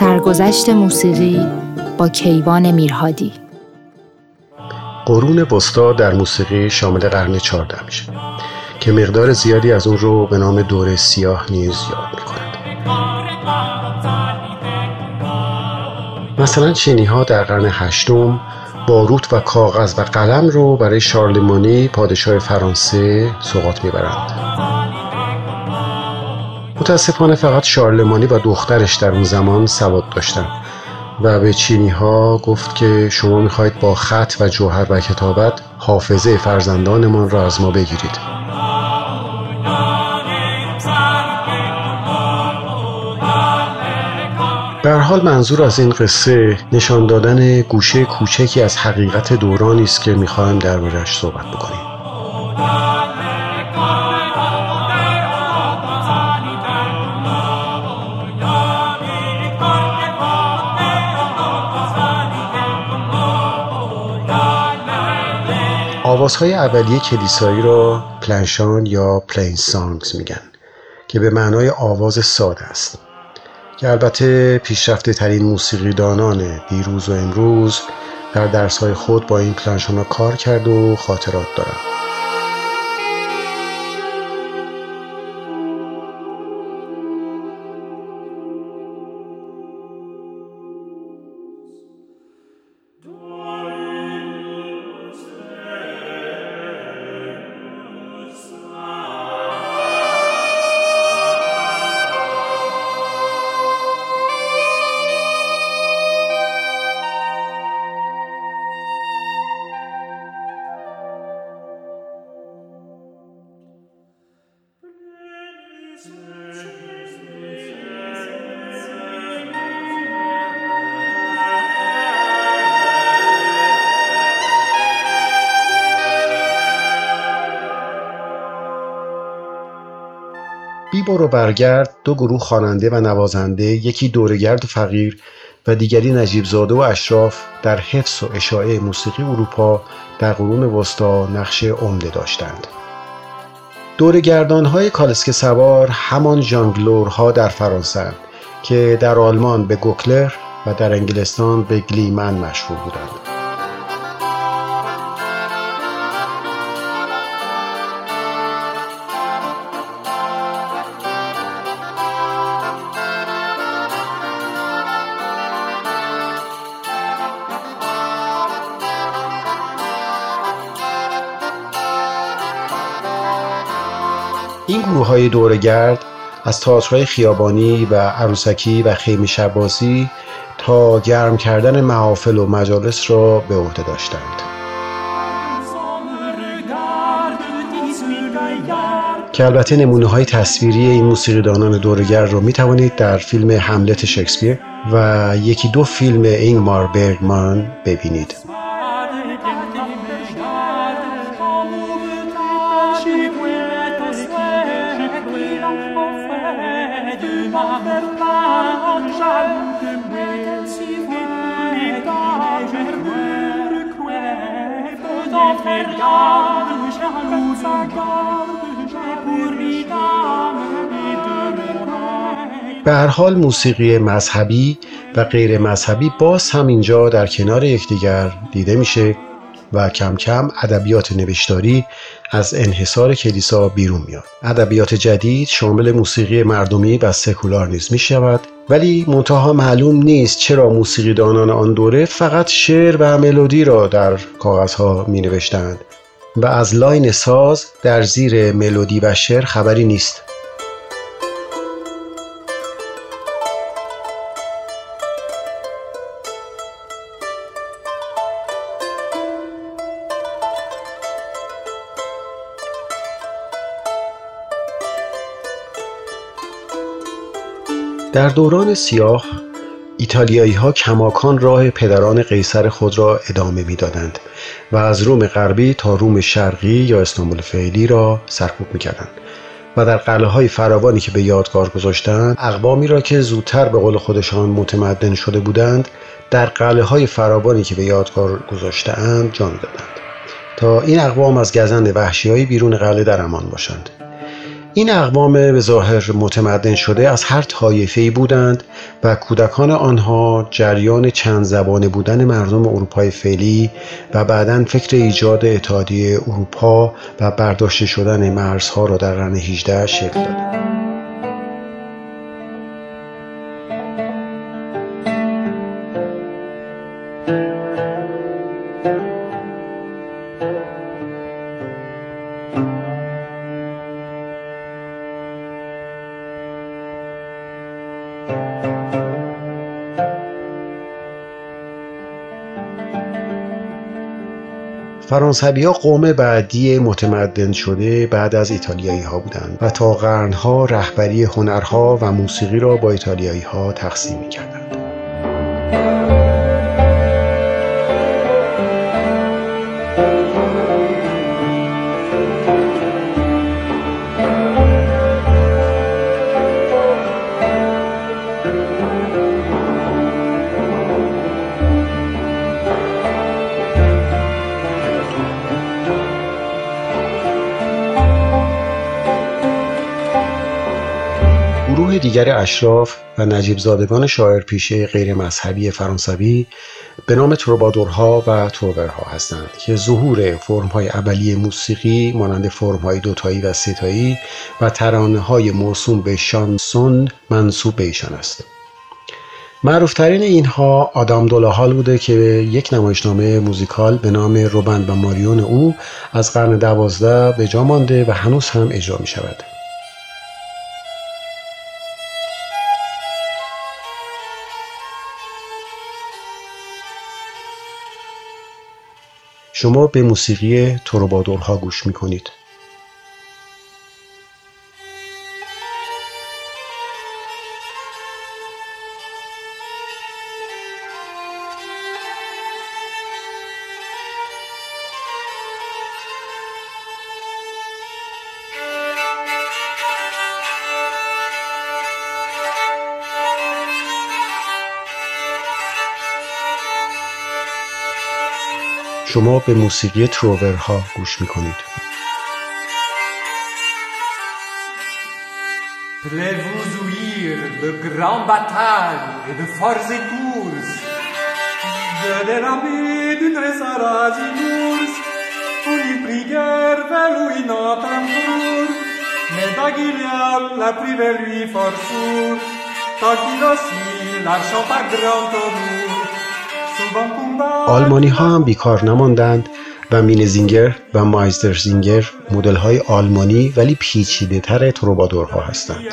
سرگذشت موسیقی با کیوان میرهادی. قرون وسطا در موسیقی شامل قرن چهاردهم میشه که مقدار زیادی از اون رو به نام دوره سیاه نیز یاد می‌کنند مثلا چینی ها در قرن هشتم باروت و کاغذ و قلم رو برای شارلمانی پادشاه فرانسه سوقات می‌برند. متاسفانه فقط شارلمانی و دخترش در اون زمان سواد داشتن. و به چینی ها گفت که شما می‌خواهید با خط و جوهر و کتابت حافظه فرزندانمان را از ما بگیرید. به حال منظور از این قصه نشان دادن گوشه کوچکی از حقیقت دورانی است که می‌خوایم دربارهش صحبت بکنیم. آوازهای اولیه کلیسایی را پلنشان یا پلین سانگز میگن که به معنای آواز ساده است که البته پیشرفته ترین موسیقیدانان دیروز و امروز در درسهای خود با این پلنشان کار کرد و خاطرات دارند. برو برگرد دو گروه خواننده و نوازنده یکی دورگرد و فقیر و دیگری نجیب زاده و اشراف در حفظ و اشاعه موسیقی اروپا در قرون وسطا نقش عمده داشتند. دورگردان های کالسک سوار همان ژانگلورها در فرانسه که در آلمان به گوکلر و در انگلستان به گلیمن مشهور بودند. های دورگرد از تئاترهای خیابانی و عروسکی و خیمه شبازی تا گرم کردن محافل و مجالس را به عهده داشتند. که البته نمونه های تصویری این موسیقیدانان دورگرد رو می توانید در فیلم حملت شکسپیر و یکی دو فیلم اینگمار برگمان ببینید. به هر حال موسیقی مذهبی و غیر مذهبی باز هم اینجا در کنار یکدیگر دیده میشه و کم کم ادبیات نوشتاری از انحصار کلیسا بیرون میاد. ادبیات جدید شامل موسیقی مردمی و سکولار نیز می شود ولی منتها معلوم نیست چرا موسیقیدانان آن دوره فقط شعر و ملودی را در کاغذها می نوشتند و از لاین ساز در زیر ملودی و شعر خبری نیست. در دوران سیاه ایتالیایی ها کماکان راه پدران قیصر خود را ادامه می‌دادند و از روم غربی تا روم شرقی یا استانبول فعلی را سرکوب می‌کردند و در قلعه های فراوانی که به یادگار گذاشتند اقوامی را که زودتر به قول خودشان متمدن شده بودند در قلعه های فراوانی که به یادگار گذاشتهاند جان دادند. تا این اقوام از گزند وحشی های بیرون قلعه در امان باشند. این اقوام به ظاهر متمدن شده از هر طایفه‌ای بودند و کودکان آنها جریان چند زبانه بودن مردم اروپای فعلی و بعدا فکر ایجاد اتحادیه اروپا و برداشته شدن مرزها را در قرن 18 شکل داد. فرانسوی ها قوم بعدی متمدن شده بعد از ایتالیایی ها بودند و تا قرنها رهبری هنرها و موسیقی را با ایتالیایی ها تقسیم می کردند. دیگر اشراف و نجیب زادگان شاعر پیشه غیر مذهبی فرانسوی به نام تروبادورها و تروورها هستند که ظهور فرمهای اولیه موسیقی مانند فرمهای دوتایی و ستایی و ترانه های موسوم به شانسون منصوب به ایشان است معروفترین اینها آدام دولاهال بوده که یک نمایشنامه موزیکال به نام روبن و ماریون او از قرن دوازده به جا مانده و هنوز هم اجرا می شود. شما به موسیقی تروبادورها گوش می کنید. شما به موسیقی تروورها گوش می کنید. vous ouïr de grandes batailles et de forts et tours, de déramer d'une resarage inours, pour une prière vers lui notre amour, mais d'Aguilial la privé lui fort sourd, tant qu'il aussi l'archant par grand amour, آلمانی ها هم بیکار نماندند و مینزینگر و مایزدرزینگر مدل های آلمانی ولی پیچیده تر تروبادورها هستند.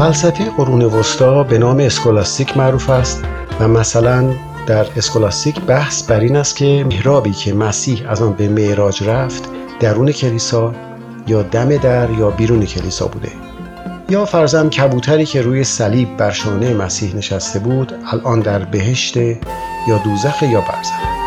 فلسفه قرون وسطا به نام اسکولاستیک معروف است و مثلا در اسکولاستیک بحث بر این است که محرابی که مسیح از آن به معراج رفت درون کلیسا یا دم در یا بیرون کلیسا بوده. یا فرزن کبوتری که روی صلیب بر شانه مسیح نشسته بود الان در بهشت یا دوزخ یا برزخ.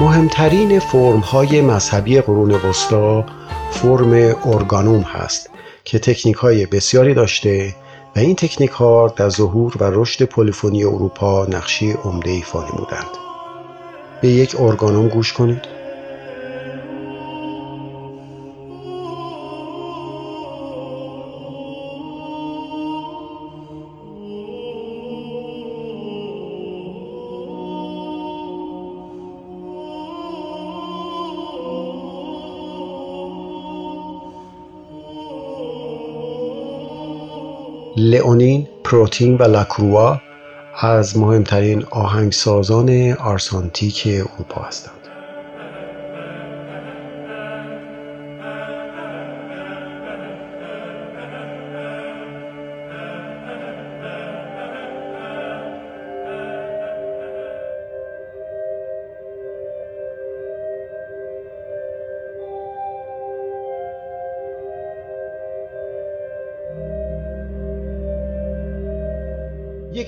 مهمترین فرمهای مذهبی قرون وسطا فرم ارگانوم هست که تکنیک های بسیاری داشته و این تکنیک ها در ظهور و رشد پلیفونی اروپا نقشی عمده ایفا نمودند. به یک ارگانوم گوش کنید. لئونین، پروتین و لاکروا از مهمترین آهنگسازان آرسانتیک اروپا هستند.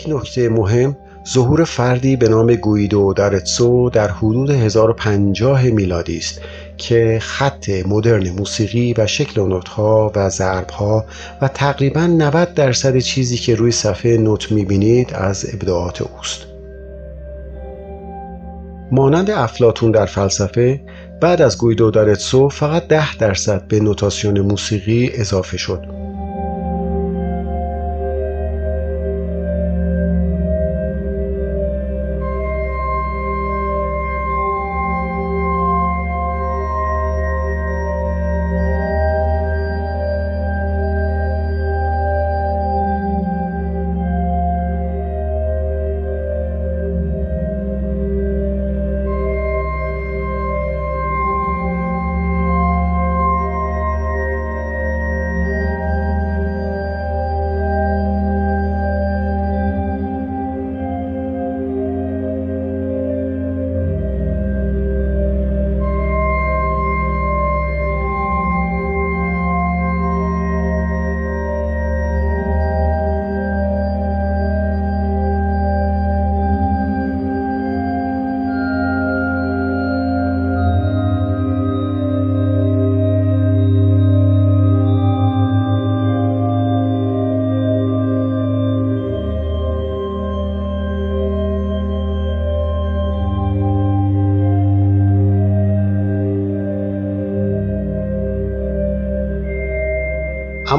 یک نکته مهم ظهور فردی به نام گویدو دارتسو در حدود 1050 میلادی است که خط مدرن موسیقی و شکل نوتها و ضربها و تقریبا 90 درصد چیزی که روی صفحه نوت می‌بینید از ابداعات اوست. مانند افلاتون در فلسفه بعد از گویدو دارتسو فقط 10 درصد به نوتاسیون موسیقی اضافه شد.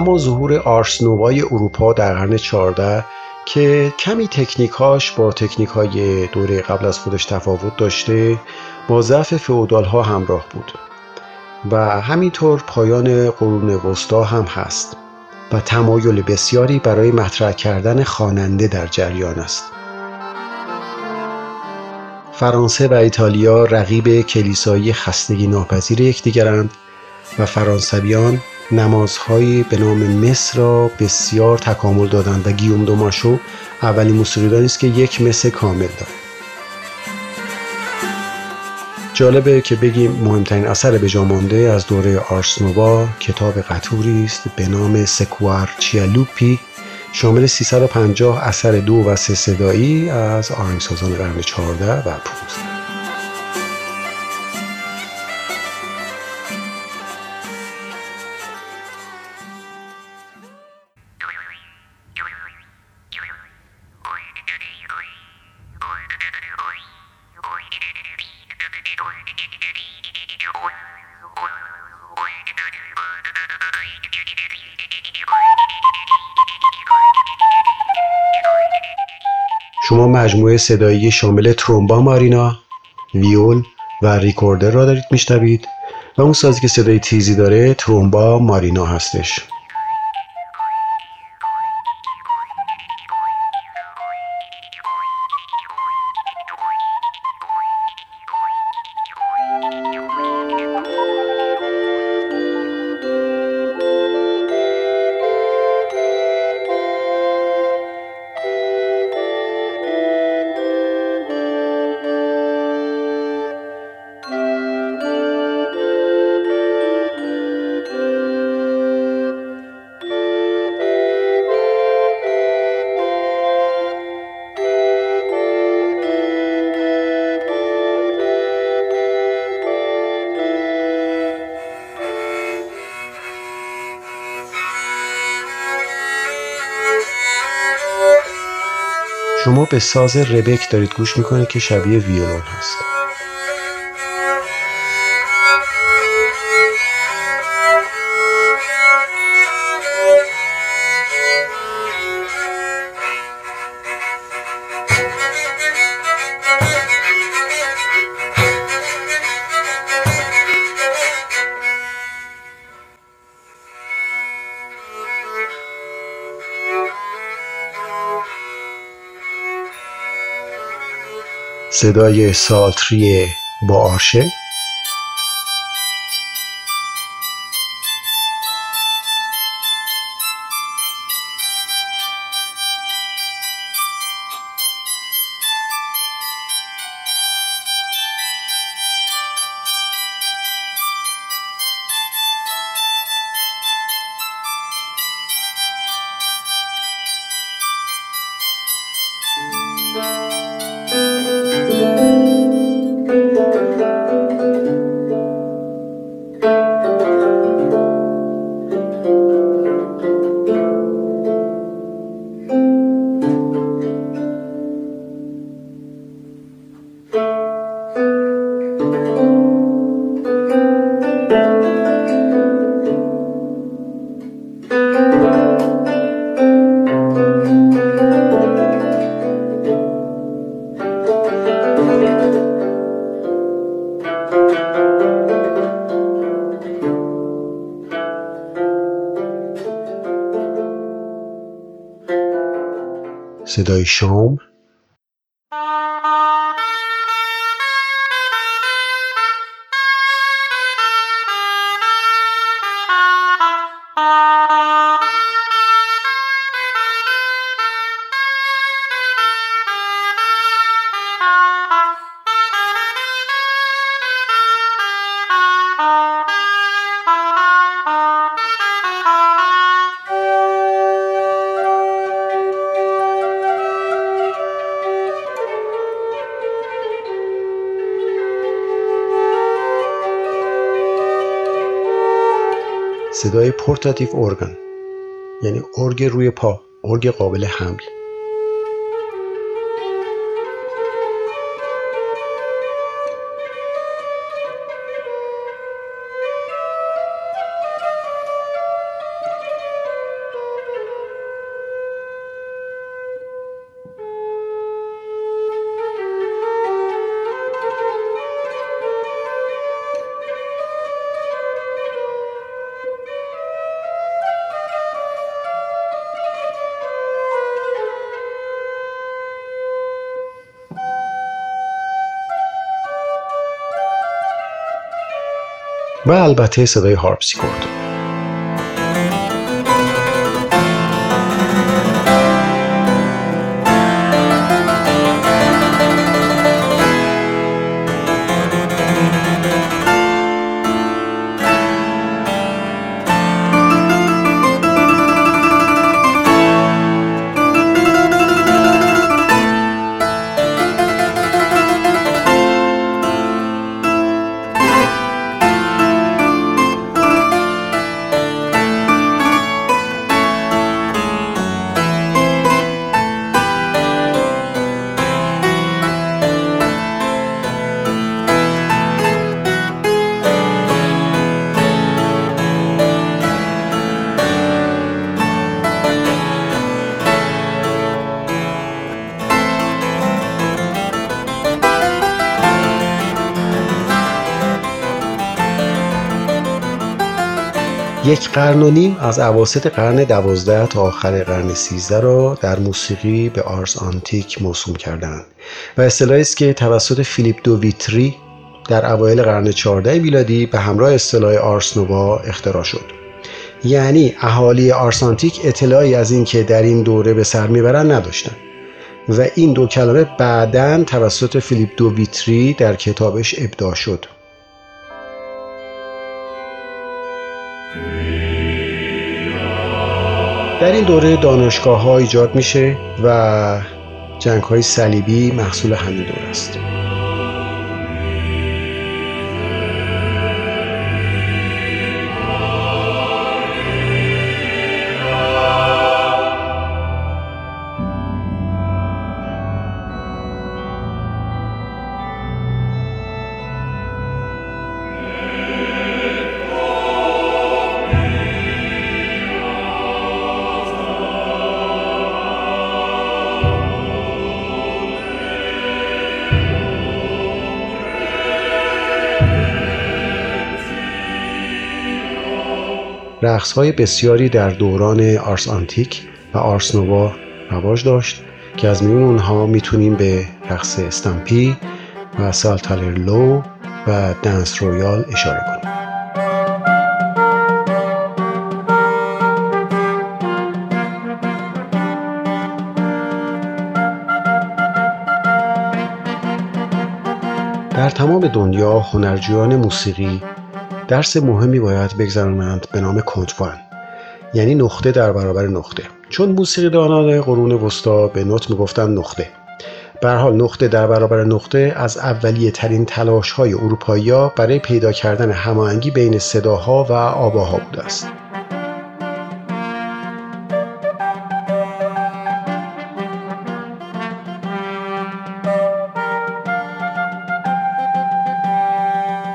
اما ظهور آرسنووای اروپا در قرن 14 که کمی تکنیکاش با تکنیک های دوره قبل از خودش تفاوت داشته با ضعف فئودال ها همراه بود. و همینطور پایان قرون وسطا هم هست و تمایل بسیاری برای مطرح کردن خواننده در جریان است. فرانسه و ایتالیا رقیب کلیسایی خستگی ناپذیر یکدیگرند و فرانسویان نمازهایی به نام مصر را بسیار تکامل دادند و گیوم دوماشو اولین موسیقیدانی است که یک مس کامل دارد. جالبه که بگیم مهمترین اثر به مانده از دوره آرسنووا کتاب قطوری است به نام سکوار چیالوپی شامل 350 اثر دو و سه صدایی از آهنگسازان قرن 14 و 15 مجموعه صدایی شامل ترومبا مارینا، ویول و ریکوردر را دارید میشنوید و اون سازی که صدای تیزی داره ترومبا مارینا هستش. به ساز ربک دارید گوش می‌کنید که شبیه ویولون هست. صدای سالتری با ses deuils sombres صدای پورتاتیو ارگان یعنی ارگ روی پا ارگ قابل حمل. و البته صدای هارپسیکورد یک قرن و نیم از اواسط قرن دوازده تا آخر قرن سیزده را در موسیقی به آرس آنتیک موسوم کردند و اصطلاحی است که توسط فیلیپ دو ویتری در اوایل قرن 14 میلادی به همراه اصطلاح آرس نووا اختراع شد. یعنی اهالی آرس آنتیک اطلاعی از اینکه در این دوره به سر می‌برند نداشتند و این دو کلمه بعدا توسط فیلیپ دو ویتری در کتابش ابداع شد. در این دوره دانشگاه ها ایجاد میشه و جنگ های صلیبی محصول همین دوره است. رقص های بسیاری در دوران آرس آنتیک و آرس نووا رواج داشت که از میون اونها می‌تونیم به رقص استامپی و سالتارلو و danse royale اشاره کنیم. در تمام دنیا هنرجویان موسیقی درس مهمی باید بگذرانند به نام کنتوان یعنی نقطه در برابر نقطه. چون موسیقی دانان قرون وسطا به نوت می‌گفتن نقطه. به حال نقطه در برابر نقطه از اولیه ترین تلاش های اروپایی برای پیدا کردن هماهنگی بین صداها و آواها بوده است.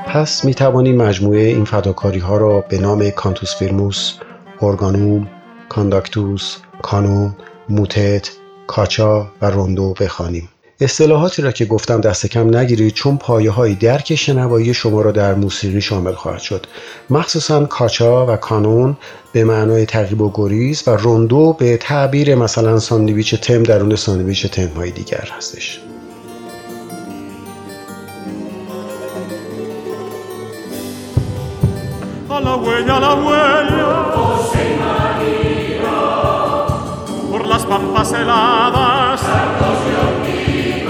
پس می توانیم مجموعه این فداکاری ها را به نام کانتوس فیرموس، ارگانوم، کانداکتوس، کانون، موتت، کاچا و روندو بخوانیم. اصطلاحاتی را که گفتم دست کم نگیرید چون پایه های درک شنوایی شما را در موسیقی شامل خواهد شد مخصوصا کاچا و کانون به معنای تعقیب و گریز و روندو به تعبیر مثلا ساندویچ تم درون ساندویچ تم های دیگر هستش A la huella, a la huella. José María. Por las pampas heladas. Carlos y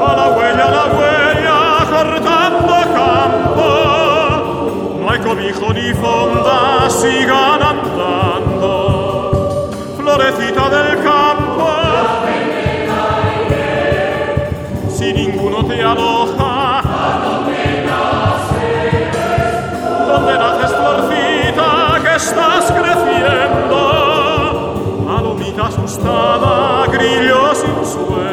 A la huella, a la huella, cortando campo. No hay cobijo ni fonda, sigan andando. Florecita del campo. Si ninguno te aloja. estás creciendo, palomita asustada, grillo sin sueño.